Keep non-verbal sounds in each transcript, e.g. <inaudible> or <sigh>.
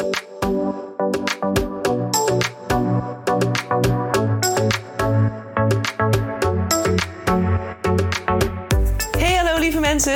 Thank you.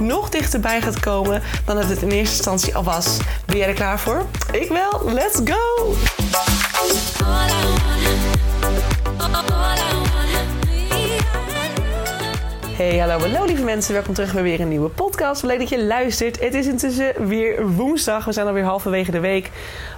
nog dichterbij gaat komen dan dat het in eerste instantie al was. Ben jij er klaar voor? Ik wel. Let's go! Hey, hallo, hallo lieve mensen. Welkom terug bij weer een nieuwe podcast. Leuk dat je luistert. Het is intussen weer woensdag. We zijn alweer halverwege de week.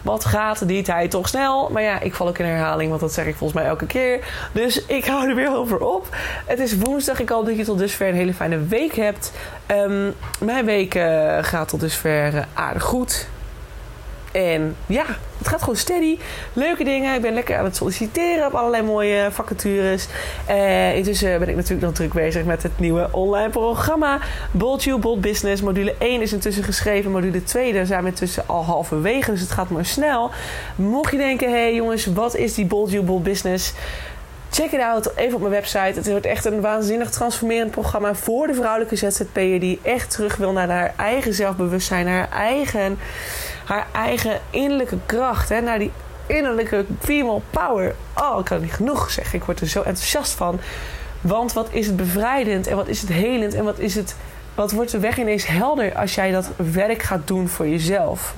Wat gaat die tijd toch snel? Maar ja, ik val ook in herhaling, want dat zeg ik volgens mij elke keer. Dus ik hou er weer over op. Het is woensdag. Ik hoop dat je tot dusver een hele fijne week hebt. Um, mijn week uh, gaat tot dusver uh, aardig goed. En ja, het gaat gewoon steady. Leuke dingen. Ik ben lekker aan het solliciteren op allerlei mooie vacatures. Uh, intussen ben ik natuurlijk nog druk bezig met het nieuwe online programma. Bold You, Bold Business. Module 1 is intussen geschreven. Module 2, daar zijn we intussen al halverwege. Dus het gaat maar snel. Mocht je denken, hé hey jongens, wat is die Bold You, Bold Business? Check it out, even op mijn website. Het wordt echt een waanzinnig transformerend programma voor de vrouwelijke ZZP'er die echt terug wil naar haar eigen zelfbewustzijn, haar eigen haar eigen innerlijke kracht, hè, naar die innerlijke female power. Oh, ik kan niet genoeg zeggen. Ik word er zo enthousiast van. Want wat is het bevrijdend en wat is het helend en wat is het. Wat wordt de weg ineens helder als jij dat werk gaat doen voor jezelf?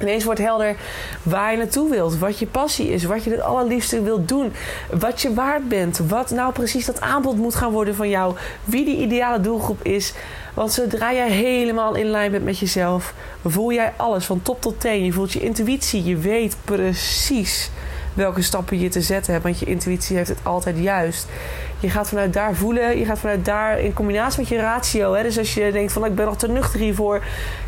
Ineens wordt helder waar je naartoe wilt, wat je passie is, wat je het allerliefste wilt doen, wat je waard bent, wat nou precies dat aanbod moet gaan worden van jou, wie die ideale doelgroep is. Want zodra jij helemaal in lijn bent met jezelf, voel jij alles van top tot teen. Je voelt je intuïtie, je weet precies welke stappen je te zetten hebt, want je intuïtie heeft het altijd juist. Je gaat vanuit daar voelen. Je gaat vanuit daar in combinatie met je ratio. Hè? Dus als je denkt van ik ben nog te nuchter hiervoor.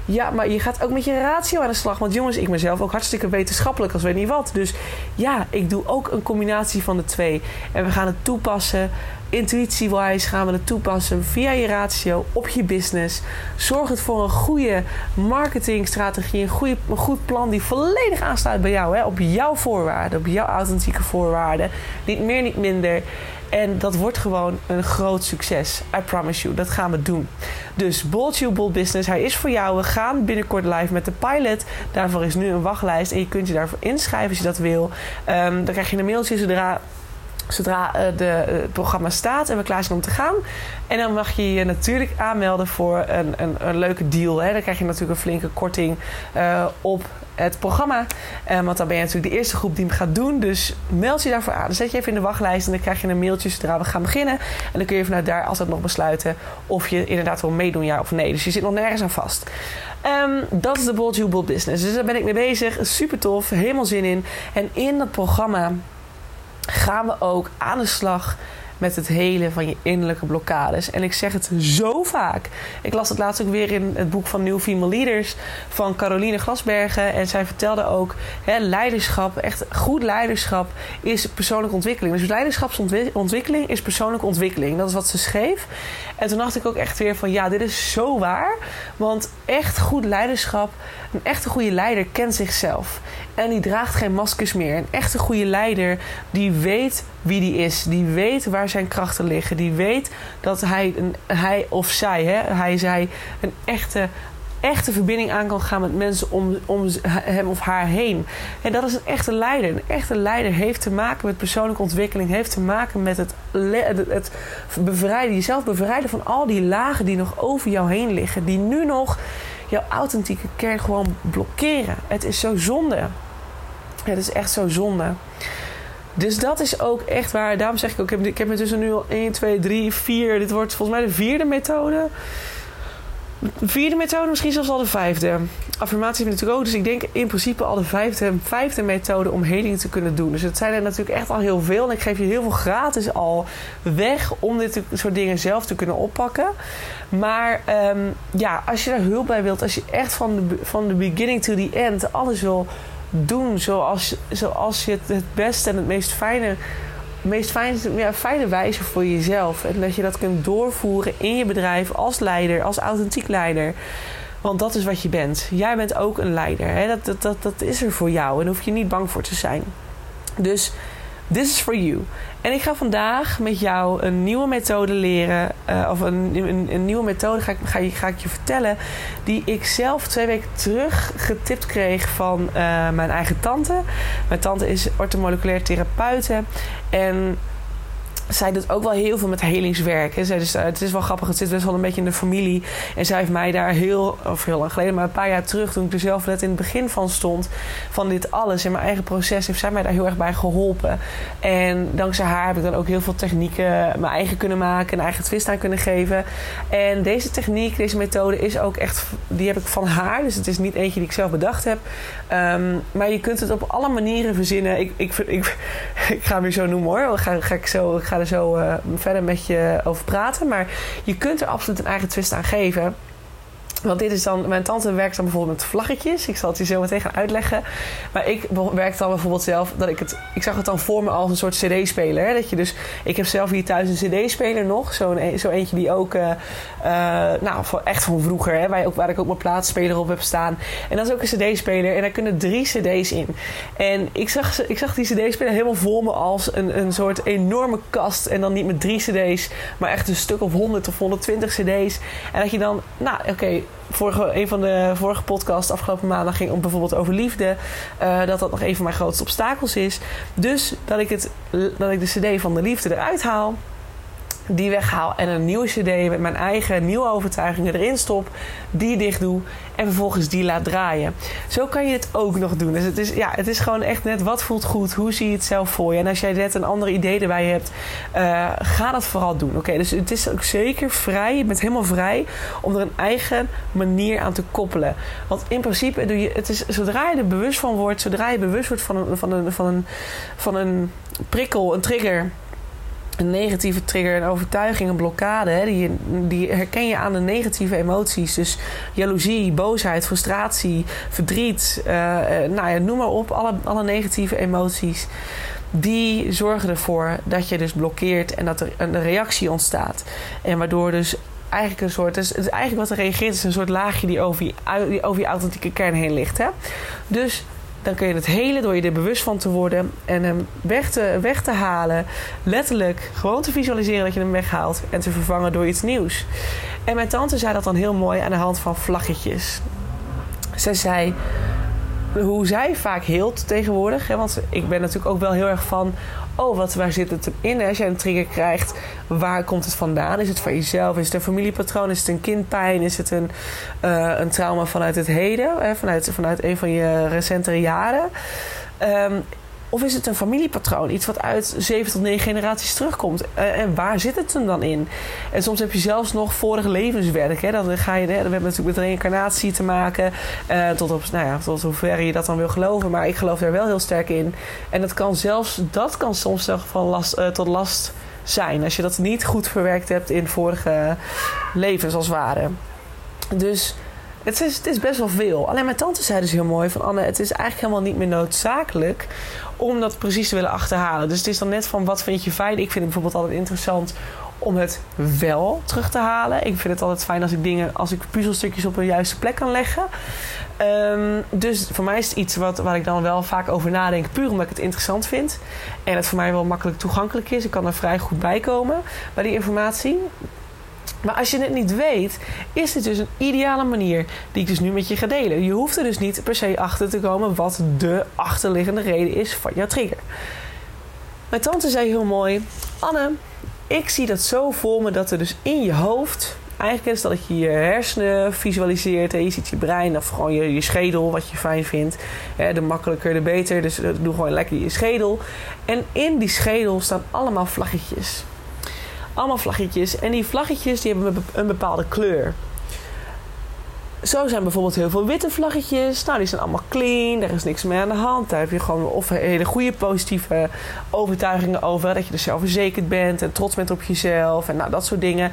Ja, maar je gaat ook met je ratio aan de slag. Want jongens, ik mezelf ook hartstikke wetenschappelijk als weet niet wat. Dus ja, ik doe ook een combinatie van de twee. En we gaan het toepassen. Intuitie-wise gaan we het toepassen via je ratio op je business. Zorg het voor een goede marketingstrategie. Een, goede, een goed plan die volledig aansluit bij jou. Hè? Op jouw voorwaarden. Op jouw authentieke voorwaarden. Niet meer, niet minder. En dat wordt gewoon een groot succes. I promise you. Dat gaan we doen. Dus Bold You Bold Business. Hij is voor jou. We gaan binnenkort live met de pilot. Daarvoor is nu een wachtlijst. En je kunt je daarvoor inschrijven als je dat wil. Um, dan krijg je een mailtje zodra zodra uh, de, uh, het programma staat en we klaar zijn om te gaan. En dan mag je je natuurlijk aanmelden voor een, een, een leuke deal. Hè. Dan krijg je natuurlijk een flinke korting uh, op het programma. Want dan ben je natuurlijk de eerste groep die hem gaat doen. Dus meld je daarvoor aan. Dan zet je even in de wachtlijst en dan krijg je een mailtje zodra we gaan beginnen. En dan kun je vanuit daar altijd nog besluiten of je inderdaad wil meedoen, ja of nee. Dus je zit nog nergens aan vast. Um, dat is de Bold You Business. Dus daar ben ik mee bezig. Super tof. Helemaal zin in. En in dat programma gaan we ook aan de slag met het helen van je innerlijke blokkades. En ik zeg het zo vaak. Ik las het laatst ook weer in het boek van New Female Leaders van Caroline Glasbergen. En zij vertelde ook: hè, leiderschap, echt goed leiderschap, is persoonlijke ontwikkeling. Dus leiderschapsontwikkeling is persoonlijke ontwikkeling. Dat is wat ze schreef. En toen dacht ik ook echt weer van ja, dit is zo waar. Want echt goed leiderschap, een echte goede leider kent zichzelf. En die draagt geen maskers meer. Een echte goede leider die weet wie die is. Die weet waar zijn krachten liggen. Die weet dat hij, hij of zij, hè, hij, zij, een echte echte verbinding aan kan gaan met mensen om, om hem of haar heen. En dat is een echte leider. Een echte leider heeft te maken met persoonlijke ontwikkeling, heeft te maken met het, het bevrijden, jezelf bevrijden van al die lagen die nog over jou heen liggen, die nu nog jouw authentieke kern gewoon blokkeren. Het is zo zonde. Het is echt zo zonde. Dus dat is ook echt waar. Daarom zeg ik ook, ik heb, heb tussen nu al 1, 2, 3, 4. Dit wordt volgens mij de vierde methode vierde methode, misschien zelfs al de vijfde. Affirmatie vind ik natuurlijk ook. Dus ik denk in principe al de vijfde, vijfde methode om heling te kunnen doen. Dus het zijn er natuurlijk echt al heel veel. En ik geef je heel veel gratis al weg om dit soort dingen zelf te kunnen oppakken. Maar ehm, ja, als je daar hulp bij wilt, als je echt van de, van de beginning to the end alles wil doen zoals, zoals je het het beste en het meest fijne meest fijne, ja, fijne wijze voor jezelf. En dat je dat kunt doorvoeren in je bedrijf als leider, als authentiek leider. Want dat is wat je bent. Jij bent ook een leider. Hè? Dat, dat, dat, dat is er voor jou. En daar hoef je niet bang voor te zijn. Dus this is for you. En ik ga vandaag met jou een nieuwe methode leren. Uh, of een, een, een, nieuwe methode ga ik, ga, ga, ik je vertellen. Die ik zelf twee weken terug getipt kreeg van uh, mijn eigen tante. Mijn tante is ortomoleculair therapeute. En zij doet ook wel heel veel met helingswerk. Dus, het is wel grappig, het zit best wel een beetje in de familie. En zij heeft mij daar heel, of heel lang geleden, maar een paar jaar terug, toen ik er zelf net in het begin van stond, van dit alles in mijn eigen proces, heeft zij mij daar heel erg bij geholpen. En dankzij haar heb ik dan ook heel veel technieken mijn eigen kunnen maken, een eigen twist aan kunnen geven. En deze techniek, deze methode is ook echt, die heb ik van haar. Dus het is niet eentje die ik zelf bedacht heb. Um, maar je kunt het op alle manieren verzinnen. Ik, ik, ik, <laughs> ga hem weer zo noemen hoor. Ga, ik zo, zo uh, verder met je over praten. Maar je kunt er absoluut een eigen twist aan geven. Want dit is dan, mijn tante werkt dan bijvoorbeeld met vlaggetjes. Ik zal het je zo meteen gaan uitleggen. Maar ik werk dan bijvoorbeeld zelf, dat ik het, ik zag het dan voor me als een soort CD-speler. Dat je dus, ik heb zelf hier thuis een CD-speler nog. Zo'n e, zo eentje die ook, uh, uh, nou, echt van vroeger, hè, waar, ook, waar ik ook mijn plaatsspeler op heb staan. En dat is ook een CD-speler. En daar kunnen drie CD's in. En ik zag, ik zag die CD-speler helemaal voor me als een, een soort enorme kast. En dan niet met drie CD's, maar echt een stuk of 100 of 120 CD's. En dat je dan, nou, oké vorige, een van de vorige podcasts afgelopen maandag ging om bijvoorbeeld over liefde. Uh, dat dat nog een van mijn grootste obstakels is. Dus dat ik, het, dat ik de CD van de liefde eruit haal die weghaal en een nieuwe CD met mijn eigen nieuwe overtuigingen erin stop, die dicht doe en vervolgens die laat draaien. Zo kan je het ook nog doen. Dus het is, ja, het is gewoon echt net wat voelt goed, hoe zie je het zelf voor je. En als jij net een ander idee erbij hebt, uh, ga dat vooral doen. Oké, dus het is ook zeker vrij, je bent helemaal vrij om er een eigen manier aan te koppelen. Want in principe doe je, het is zodra je er bewust van wordt, zodra je bewust wordt van een, van een, van een, van een prikkel, een trigger een negatieve trigger, een overtuiging, een blokkade. Hè, die, die herken je aan de negatieve emoties. Dus jaloezie, boosheid, frustratie, verdriet. Uh, nou ja, noem maar op. Alle, alle negatieve emoties. Die zorgen ervoor dat je dus blokkeert en dat er een reactie ontstaat. En waardoor dus eigenlijk een soort. Dus het is eigenlijk wat er reageert, is een soort laagje die over je, over je authentieke kern heen ligt. Hè? Dus dan kun je het helen door je er bewust van te worden en hem weg te, weg te halen. Letterlijk gewoon te visualiseren dat je hem weghaalt en te vervangen door iets nieuws. En mijn tante zei dat dan heel mooi aan de hand van vlaggetjes. Zij zei hoe zij vaak heelt tegenwoordig. Hè, want ik ben natuurlijk ook wel heel erg van oh, wat, waar zit het in? Als je een trigger krijgt, waar komt het vandaan? Is het van jezelf? Is het een familiepatroon? Is het een kindpijn? Is het een, uh, een trauma vanuit het heden? Hè? Vanuit, vanuit een van je recentere jaren? Um, of is het een familiepatroon? Iets wat uit zeven tot negen generaties terugkomt. Uh, en waar zit het hem dan in? En soms heb je zelfs nog vorige levenswerk. Hè? Dan ga je, hè, we hebben natuurlijk met reïncarnatie te maken. Uh, tot, op, nou ja, tot hoever je dat dan wil geloven. Maar ik geloof er wel heel sterk in. En dat kan zelfs, dat kan soms zelfs van last, uh, tot last zijn. Als je dat niet goed verwerkt hebt in vorige levens als het ware. Dus het is, het is best wel veel. Alleen mijn tante zei dus heel mooi van Anne, het is eigenlijk helemaal niet meer noodzakelijk om dat precies te willen achterhalen. Dus het is dan net van wat vind je fijn. Ik vind het bijvoorbeeld altijd interessant om het wel terug te halen. Ik vind het altijd fijn als ik dingen, als ik puzzelstukjes op een juiste plek kan leggen. Um, dus voor mij is het iets wat, waar ik dan wel vaak over nadenk, puur omdat ik het interessant vind. En het voor mij wel makkelijk toegankelijk is. Ik kan er vrij goed bij komen bij die informatie. Maar als je het niet weet, is dit dus een ideale manier die ik dus nu met je ga delen. Je hoeft er dus niet per se achter te komen wat de achterliggende reden is van jouw trigger. Mijn tante zei heel mooi: Anne, ik zie dat zo voor me dat er dus in je hoofd. Eigenlijk is dat je je hersenen visualiseert. Je ziet je brein of gewoon je, je schedel, wat je fijn vindt. de makkelijker, de beter. Dus eh, doe gewoon lekker je schedel. En in die schedel staan allemaal vlaggetjes. Allemaal vlaggetjes. En die vlaggetjes die hebben een bepaalde kleur. zo zijn bijvoorbeeld heel veel witte vlaggetjes. Nou, die zijn allemaal clean. Er is niks meer aan de hand. Daar heb je gewoon of hele goede positieve overtuigingen over. Dat je dus zelfverzekerd bent en trots bent op jezelf. En nou, dat soort dingen.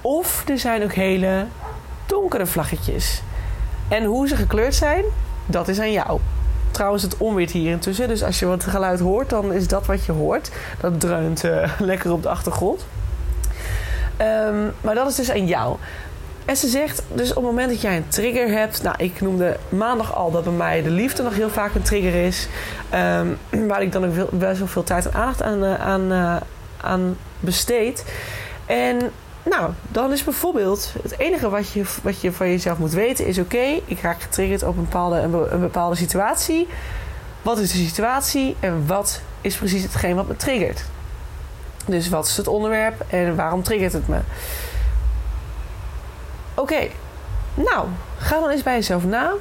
Of er zijn ook hele donkere vlaggetjes. En hoe ze gekleurd zijn, dat is aan jou. Trouwens, het onweert hier intussen. Dus als je wat geluid hoort, dan is dat wat je hoort. Dat dreunt uh, <laughs> lekker op de achtergrond. Um, maar dat is dus aan jou. En ze zegt, dus op het moment dat jij een trigger hebt... Nou, ik noemde maandag al dat bij mij de liefde nog heel vaak een trigger is. Um, <clears throat> waar ik dan ook best wel veel tijd en aandacht aan, uh, aan, uh, aan besteed. En nou, dan is bijvoorbeeld het enige wat je, wat je van jezelf moet weten is: oké, ik raak getriggerd op een bepaalde, een, bepaalde situatie. Wat is de situatie en wat is precies hetgeen wat me triggert? Dus wat is het onderwerp en waarom triggert het me? Oké, nou, ga dan eens bij jezelf na.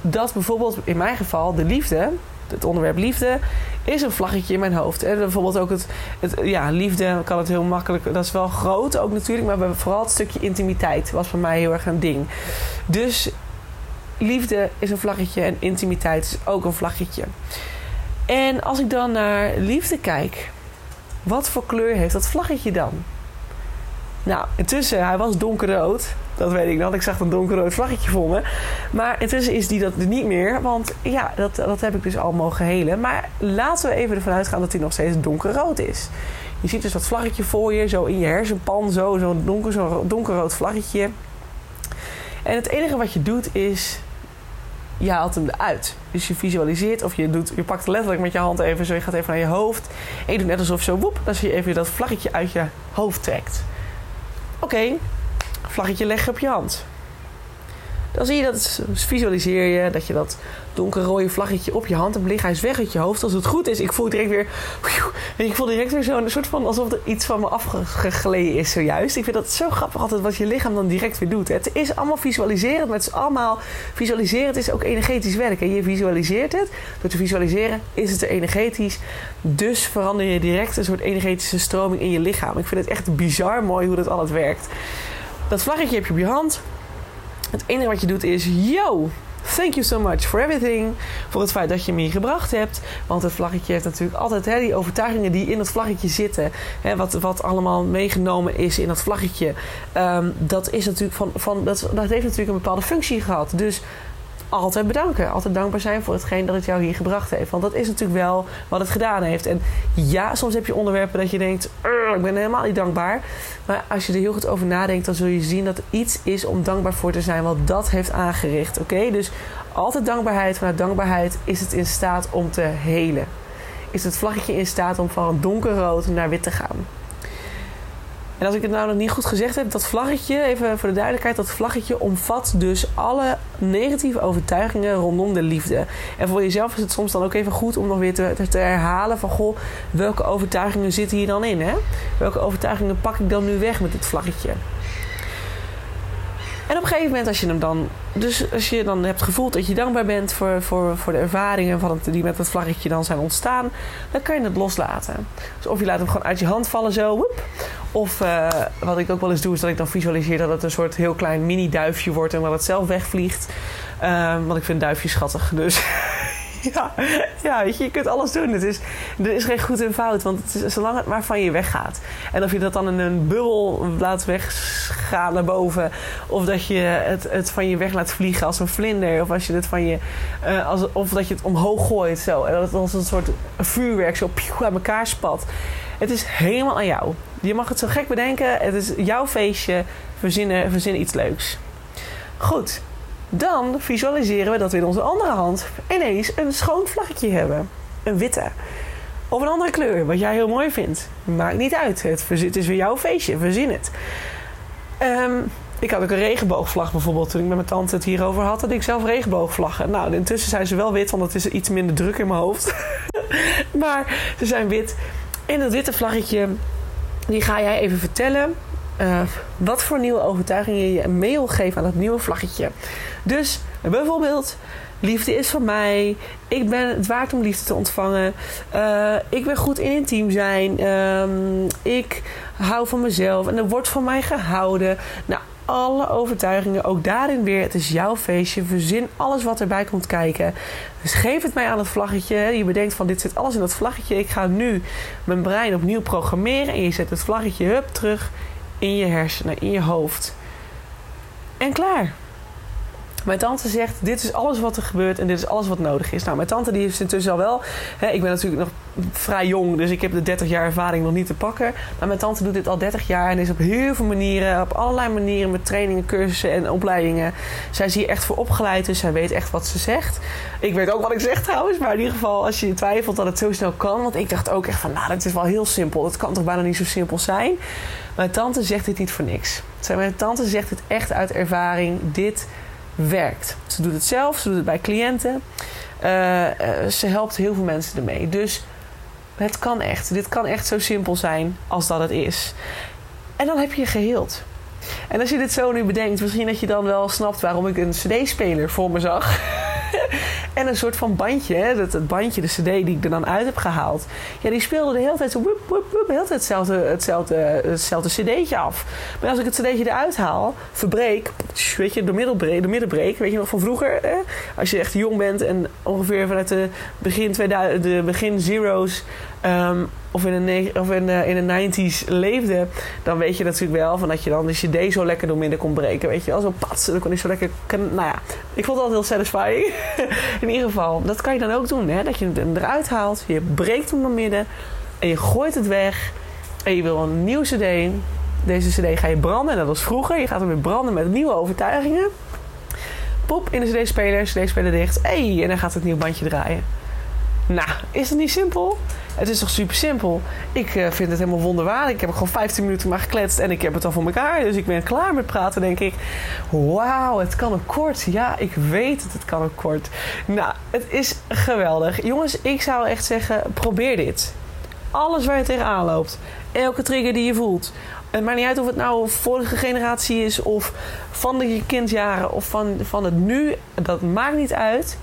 Dat bijvoorbeeld in mijn geval de liefde, het onderwerp liefde, is een vlaggetje in mijn hoofd. En bijvoorbeeld ook het, het, ja, liefde kan het heel makkelijk. Dat is wel groot ook natuurlijk, maar vooral het stukje intimiteit was voor mij heel erg een ding. Dus liefde is een vlaggetje en intimiteit is ook een vlaggetje. En als ik dan naar liefde kijk, wat voor kleur heeft dat vlaggetje dan? Nou, intussen, hij was donkerrood. Dat weet ik nog. Ik zag een donkerrood vlaggetje voor me. Maar intussen is die dat niet meer. Want ja, dat, dat heb ik dus al mogen helen. Maar laten we even ervan uitgaan dat hij nog steeds donkerrood is. Je ziet dus dat vlaggetje voor je, zo in je hersenpan, zo, zo'n donker, zo donkerrood vlaggetje. En het enige wat je doet is, je haalt hem eruit. Dus je visualiseert of je, doet, je pakt letterlijk met je hand even zo, je gaat even naar je hoofd. En je doet net alsof zo, woep, dat je even dat vlaggetje uit je hoofd trekt. Oké, okay, vlaggetje leggen op je hand. Dan zie je dat, visualiseer je dat je dat donkerrode vlaggetje op je hand hebt liggen. Hij is weg uit je hoofd. Als het goed is, ik voel direct weer. Ik voel direct weer zo'n soort van alsof er iets van me afgegleden is zojuist. Ik vind dat zo grappig altijd wat je lichaam dan direct weer doet. Het is allemaal visualiseren. Het is allemaal visualiseren. Het is ook energetisch werken. Je visualiseert het. Door te visualiseren is het er energetisch. Dus verander je direct een soort energetische stroming in je lichaam. Ik vind het echt bizar mooi hoe dat altijd werkt. Dat vlaggetje heb je op je hand. Het enige wat je doet is: yo, thank you so much for everything. Voor het feit dat je me hier gebracht hebt. Want het vlaggetje heeft natuurlijk altijd hè, die overtuigingen die in het vlaggetje zitten. Hè, wat, wat allemaal meegenomen is in dat vlaggetje. Um, dat, is natuurlijk van, van, dat, dat heeft natuurlijk een bepaalde functie gehad. Dus altijd bedanken. Altijd dankbaar zijn voor hetgeen dat het jou hier gebracht heeft. Want dat is natuurlijk wel wat het gedaan heeft. En ja, soms heb je onderwerpen dat je denkt: ik ben helemaal niet dankbaar. Maar als je er heel goed over nadenkt, dan zul je zien dat er iets is om dankbaar voor te zijn. Wat dat heeft aangericht. Oké, dus altijd dankbaarheid. Vanuit dankbaarheid is het in staat om te helen. Is het vlaggetje in staat om van donkerrood naar wit te gaan. En als ik het nou nog niet goed gezegd heb, dat vlaggetje, even voor de duidelijkheid, dat vlaggetje omvat dus alle negatieve overtuigingen rondom de liefde. En voor jezelf is het soms dan ook even goed om nog weer te, te herhalen van goh, welke overtuigingen zitten hier dan in? Hè? Welke overtuigingen pak ik dan nu weg met dit vlaggetje? En op een gegeven moment, als je hem dan. Dus als je dan hebt gevoeld dat je dankbaar bent voor, voor, voor de ervaringen van het, die met het vlaggetje dan zijn ontstaan, dan kan je het loslaten. Dus of je laat hem gewoon uit je hand vallen zo. Of uh, wat ik ook wel eens doe, is dat ik dan visualiseer dat het een soort heel klein mini-duifje wordt en dat het zelf wegvliegt. Uh, want ik vind duifjes schattig. Dus <laughs> <laughs> ja, ja weet je, je kunt alles doen. Het is, er is geen goed en fout, want het is, zolang het maar van je weggaat. En of je dat dan in een bubbel laat weggaan boven, of dat je het, het van je weg laat vliegen als een vlinder, of als je het van je, uh, als, of dat je het omhoog gooit zo, en dat het als een soort vuurwerk zo uit elkaar spat. Het is helemaal aan jou. Je mag het zo gek bedenken. Het is jouw feestje. Verzinnen, verzinnen iets leuks. Goed. Dan visualiseren we dat we in onze andere hand ineens een schoon vlaggetje hebben. Een witte. Of een andere kleur, wat jij heel mooi vindt. Maakt niet uit. Het, is weer jouw feestje. Verzin het. Um, ik had ook een regenboogvlag bijvoorbeeld. Toen ik met mijn tante het hierover had, had ik zelf regenboogvlaggen. Nou, intussen zijn ze wel wit, want het is iets minder druk in mijn hoofd. <laughs> maar ze zijn wit. En dat witte vlaggetje, die ga jij even vertellen. Uh, wat voor nieuwe overtuigingen je mee wil geven aan dat nieuwe vlaggetje. Dus bijvoorbeeld, liefde is van mij. Ik ben het waard om liefde te ontvangen. Uh, ik ben goed in een team zijn. Um, ik hou van mezelf en er wordt van mij gehouden. Nou, alle overtuigingen. Ook daarin weer, het is jouw feestje. Verzin alles wat erbij komt kijken. Dus geef het mij aan het vlaggetje. Je bedenkt van dit zit alles in dat vlaggetje. Ik ga nu mijn brein opnieuw programmeren. En je zet het vlaggetje hup terug in je hersenen, in je hoofd. En klaar. Mijn tante zegt, dit is alles wat er gebeurt en dit is alles wat nodig is. Nou, mijn tante die is intussen al wel... Hè, ik ben natuurlijk nog vrij jong, dus ik heb de 30 jaar ervaring nog niet te pakken. Maar mijn tante doet dit al 30 jaar en is op heel veel manieren... op allerlei manieren met trainingen, cursussen en opleidingen... zij is hier echt voor opgeleid, dus zij weet echt wat ze zegt. Ik weet ook wat ik zeg trouwens, maar in ieder geval als je twijfelt dat het zo snel kan... want ik dacht ook echt van, nou, dat is wel heel simpel. Het kan toch bijna niet zo simpel zijn? Mijn tante zegt dit niet voor niks. Mijn tante zegt het echt uit ervaring. Dit werkt. Ze doet het zelf, ze doet het bij cliënten. Uh, ze helpt heel veel mensen ermee. Dus het kan echt. Dit kan echt zo simpel zijn als dat het is. En dan heb je geheeld. En als je dit zo nu bedenkt, misschien dat je dan wel snapt waarom ik een CD-speler voor me zag. <laughs> en een soort van bandje, hè, dat, het bandje, de CD die ik er dan uit heb gehaald. Ja, die speelde de hele tijd zo, woep, woep, woep, de hele tijd hetzelfde, hetzelfde, hetzelfde CD'tje af. Maar als ik het CD'tje eruit haal, verbreek, weet je, de middelbreek, de middenbreek, weet je nog van vroeger, hè? als je echt jong bent en ongeveer vanuit de begin, 2000, de begin zeros Um, of in de, of in de, in de 90s leefde, dan weet je natuurlijk wel van dat je dan de CD zo lekker door midden kon breken. Weet je wel, zo pats. Dan kon je zo lekker. nou ja, ik vond dat heel satisfying. <laughs> in ieder geval, dat kan je dan ook doen. Hè? Dat je hem eruit haalt, je breekt hem door midden en je gooit het weg. En je wil een nieuw CD. Deze CD ga je branden, net als vroeger. Je gaat hem weer branden met nieuwe overtuigingen. Pop in de CD-speler, CD-speler dicht. Hey, en dan gaat het nieuw bandje draaien. Nou, is het niet simpel? Het is toch super simpel? Ik uh, vind het helemaal wonderwaardig. Ik heb gewoon 15 minuten maar gekletst en ik heb het al voor elkaar. Dus ik ben klaar met praten, denk ik. Wauw, het kan ook kort. Ja, ik weet het, het kan ook kort. Nou, het is geweldig. Jongens, ik zou echt zeggen, probeer dit. Alles waar je tegenaan loopt. Elke trigger die je voelt. Het maakt niet uit of het nou vorige generatie is of van de kindjaren of van, van het nu. Dat maakt niet uit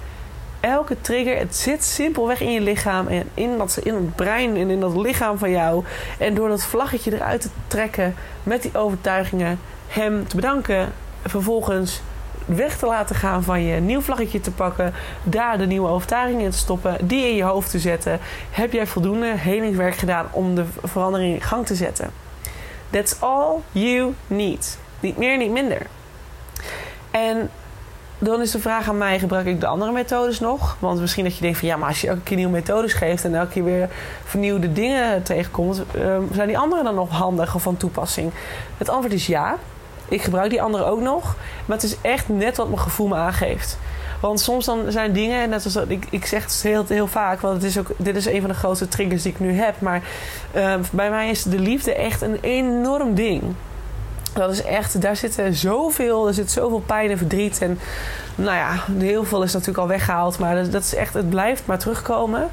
elke trigger, het zit simpelweg in je lichaam en in, dat, in het brein en in dat lichaam van jou. En door dat vlaggetje eruit te trekken met die overtuigingen, hem te bedanken, vervolgens weg te laten gaan van je nieuw vlaggetje te pakken, daar de nieuwe overtuigingen in te stoppen, die in je hoofd te zetten, heb jij voldoende helingswerk gedaan om de verandering in gang te zetten. That's all you need. Niet meer, niet minder. En dan is de vraag aan mij: gebruik ik de andere methodes nog? Want misschien dat je denkt van ja, maar als je elke keer nieuwe methodes geeft en elke keer weer vernieuwde dingen tegenkomt, ehm, zijn die andere dan nog handig of van toepassing? Het antwoord is ja. Ik gebruik die andere ook nog, maar het is echt net wat mijn gevoel me aangeeft. Want soms dan zijn dingen, net als ik, ik zeg het heel, heel vaak, want het is ook, dit is een van de grootste triggers die ik nu heb. Maar uh, bij mij is de liefde echt een enorm ding. Dat is echt, daar zit zoveel, er zit zoveel pijn en verdriet. En nou ja, heel veel is natuurlijk al weggehaald, maar dat, is echt, het blijft maar terugkomen.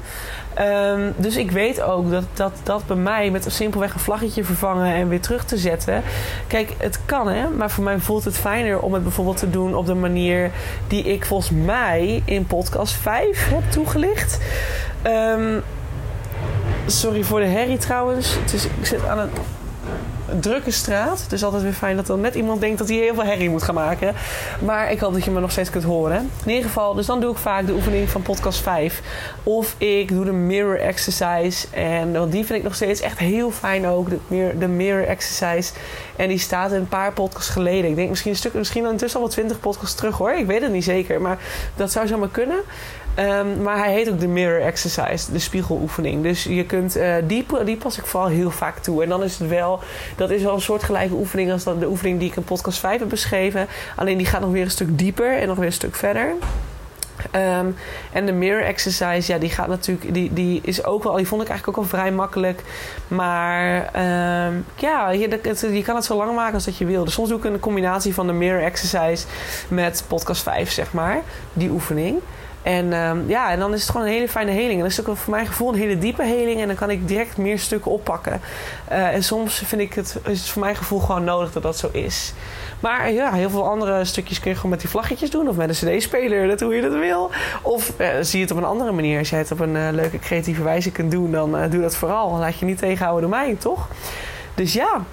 Um, dus ik weet ook dat, dat dat bij mij met simpelweg een vlaggetje vervangen en weer terug te zetten. Kijk, het kan hè, maar voor mij voelt het fijner om het bijvoorbeeld te doen op de manier die ik volgens mij in podcast 5 heb toegelicht. Um, sorry voor de herrie trouwens. Het ik zit aan een drukke straat. Is altijd weer fijn dat er net iemand denkt dat hij heel veel herrie moet gaan maken. Maar ik hoop dat je me nog steeds kunt horen. In ieder geval, dus dan doe ik vaak de oefening van podcast 5. Of ik doe de mirror exercise. En die vind ik nog steeds echt heel fijn ook. De mirror, de mirror exercise. En die staat een paar podcasts geleden. Ik denk misschien een stuk, misschien intussen al wel 20 podcasts terug hoor. Ik weet het niet zeker. Maar dat zou zomaar kunnen. Um, maar hij heet ook de mirror exercise, de spiegeloefening. Dus je kunt, uh, die, die pas ik vooral heel vaak toe. En dan is het wel, dat is wel een soortgelijke oefening als de oefening die ik in podcast 5 heb beschreven. Alleen die gaat nog weer een stuk dieper en nog weer een stuk verder. Um, en de mirror exercise, ja, die gaat natuurlijk, die, die is ook wel, die vond ik eigenlijk ook al vrij makkelijk. Maar um, ja, je, je kan het zo lang maken als dat je wil. Dus soms doe ik een combinatie van de mirror exercise met podcast 5, zeg maar, die oefening. En um, ja, en dan is het gewoon een hele fijne heling. En dan is ook voor mijn gevoel een hele diepe heling. En dan kan ik direct meer stukken oppakken. Uh, en soms vind ik het, is het voor mijn gevoel gewoon nodig dat dat zo is. Maar ja, heel veel andere stukjes kun je gewoon met die vlaggetjes doen. Of met een cd-speler, dat hoe je dat wil. Of uh, zie je het op een andere manier. Als jij het op een uh, leuke creatieve wijze kunt doen, dan doe dat vooral. Laat je niet tegenhouden door mij, toch? Dus ja,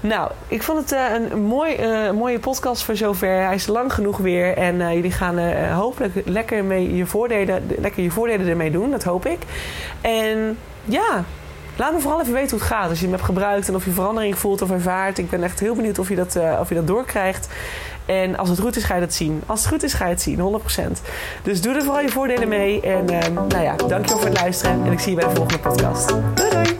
nou, ik vond het uh, een mooi, uh, mooie podcast voor zover. Hij is lang genoeg weer. En uh, jullie gaan hopelijk lekker, mee je voordelen, lekker je voordelen ermee doen. Dat hoop ik. En ja, laat me vooral even weten hoe het gaat. Als je hem hebt gebruikt en of je verandering voelt of ervaart. Ik ben echt heel benieuwd of je dat, of je dat doorkrijgt. En als het goed is, ga je dat zien. Als het goed is, ga je het zien, 100%. Dus doe er vooral je voordelen mee. En nou ja, dankjewel voor het luisteren. En ik zie je bij de volgende podcast. Doei doei!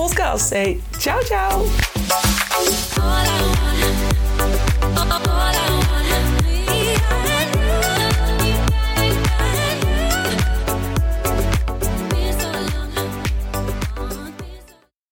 podcast. Hey, tchau, tchau!